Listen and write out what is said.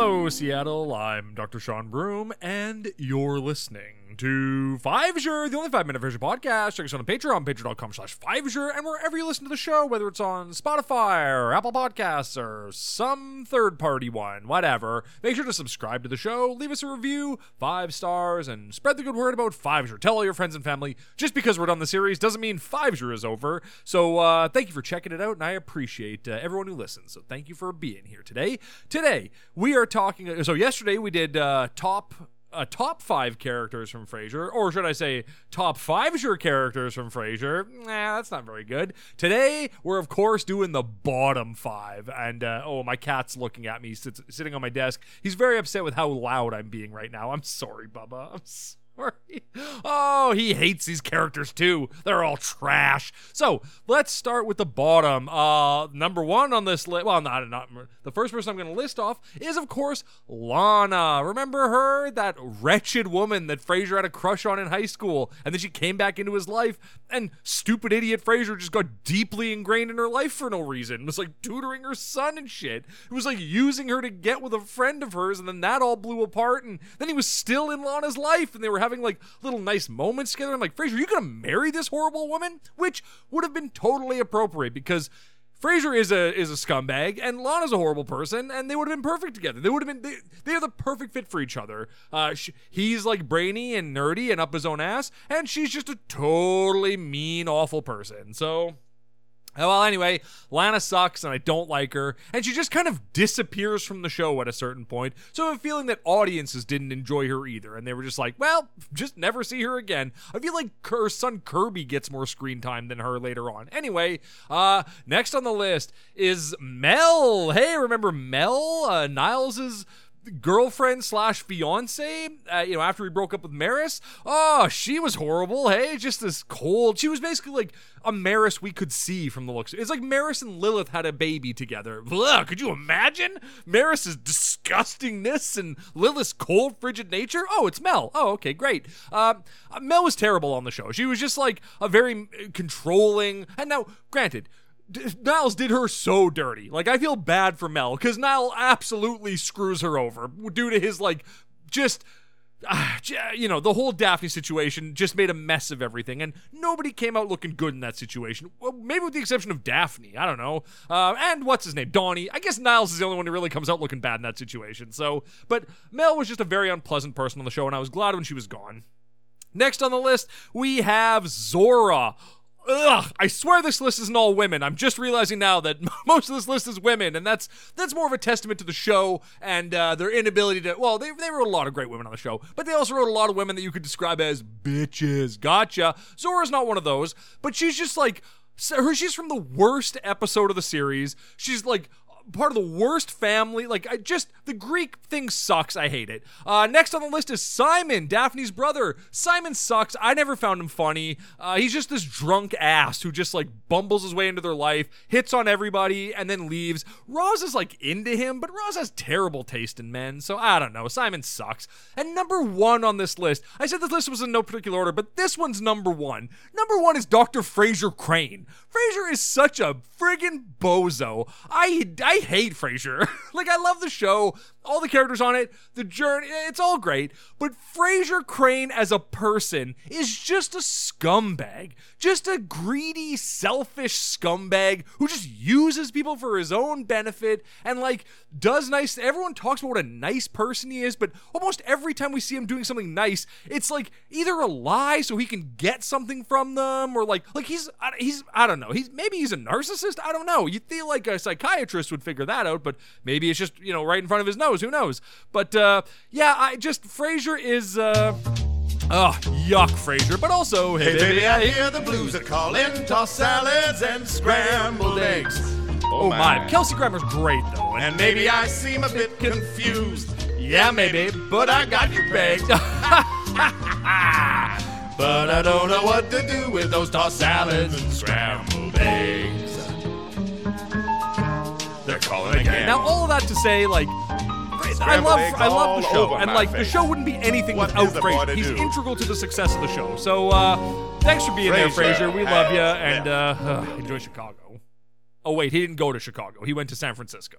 Hello, Seattle. I'm Dr. Sean Broom, and you're listening to Fivesier, the only five minute version podcast. Check us out on Patreon, patreon.com slash Fivesier, and wherever you listen to the show, whether it's on Spotify or Apple Podcasts or some third party one, whatever. Make sure to subscribe to the show, leave us a review, five stars, and spread the good word about Fivesier. Tell all your friends and family. Just because we're done the series doesn't mean Fivesier is over. So uh, thank you for checking it out, and I appreciate uh, everyone who listens. So thank you for being here today. Today, we are talking. So, yesterday we did uh, top uh, top five characters from Frasier, or should I say, top five sure characters from Frasier? Nah, that's not very good. Today, we're of course doing the bottom five, and uh, oh, my cat's looking at me, sits, sitting on my desk. He's very upset with how loud I'm being right now. I'm sorry, Bubba. I'm sorry. Oh, he hates these characters too. They're all trash. So let's start with the bottom. Uh, number one on this list. Well, not not the first person I'm going to list off is of course Lana. Remember her, that wretched woman that Frasier had a crush on in high school, and then she came back into his life, and stupid idiot Frasier just got deeply ingrained in her life for no reason. It was like tutoring her son and shit. It was like using her to get with a friend of hers, and then that all blew apart, and then he was still in Lana's life, and they were having having like little nice moments together. I'm like, Frasier, you gonna marry this horrible woman? Which would have been totally appropriate because Frasier is a is a scumbag and Lana's a horrible person, and they would have been perfect together. They would have been they, they are the perfect fit for each other. Uh, she, he's like brainy and nerdy and up his own ass, and she's just a totally mean, awful person. So well, anyway, Lana sucks and I don't like her, and she just kind of disappears from the show at a certain point. So I am feeling that audiences didn't enjoy her either, and they were just like, well, just never see her again. I feel like her son Kirby gets more screen time than her later on. Anyway, uh, next on the list is Mel. Hey, remember Mel? Uh, Niles's girlfriend slash fiance, uh, you know, after he broke up with Maris. Oh, she was horrible. Hey, just this cold. She was basically like a Maris we could see from the looks. It's like Maris and Lilith had a baby together. Ugh, could you imagine Maris's disgustingness and Lilith's cold, frigid nature? Oh, it's Mel. Oh, okay, great. Uh, Mel was terrible on the show. She was just like a very controlling. And now, granted Niles did her so dirty. Like I feel bad for Mel because Niles absolutely screws her over due to his like just. Uh, you know, the whole Daphne situation just made a mess of everything, and nobody came out looking good in that situation. Well, maybe with the exception of Daphne. I don't know. Uh, and what's his name? Donnie. I guess Niles is the only one who really comes out looking bad in that situation. So, but Mel was just a very unpleasant person on the show, and I was glad when she was gone. Next on the list, we have Zora. Ugh, I swear this list isn't all women. I'm just realizing now that most of this list is women, and that's that's more of a testament to the show and uh, their inability to. Well, they, they wrote a lot of great women on the show, but they also wrote a lot of women that you could describe as bitches. Gotcha. Zora's not one of those, but she's just like her. She's from the worst episode of the series. She's like part of the worst family. Like, I just the Greek thing sucks. I hate it. Uh, next on the list is Simon, Daphne's brother. Simon sucks. I never found him funny. Uh, he's just this drunk ass who just like bumbles his way into their life, hits on everybody, and then leaves. Roz is like into him, but Roz has terrible taste in men. So I don't know. Simon sucks. And number one on this list, I said this list was in no particular order, but this one's number one. Number one is Dr. Frasier Crane. Frasier is such a friggin' bozo. I I I hate Frasier. like I love the show, all the characters on it, the journey, it's all great, but Frasier Crane as a person is just a scumbag. Just a greedy, selfish scumbag who just uses people for his own benefit and like does nice everyone talks about what a nice person he is, but almost every time we see him doing something nice, it's like either a lie so he can get something from them or like like he's he's I don't know. He's maybe he's a narcissist, I don't know. You'd feel like a psychiatrist would figure that out, but maybe it's just, you know, right in front of his nose. Who knows? But uh, yeah, I just Frasier is. Uh, Ugh, yuck, Frasier. But also, hey, hey baby, I hear the blues are calling. Toss salads and scrambled eggs. Oh, my. Kelsey Grammer's great, though. And maybe I seem a bit confused. Yeah, maybe, but I got you begged. but I don't know what to do with those tossed salads and scrambled eggs. Now, all of that to say, like, I love, I love the show, and like face. the show wouldn't be anything what without Frasier. He's do? integral to the success of the show. So, uh, thanks for being Frasier there, Frasier. We love you, and uh, uh, enjoy Chicago. Oh wait, he didn't go to Chicago. He went to San Francisco.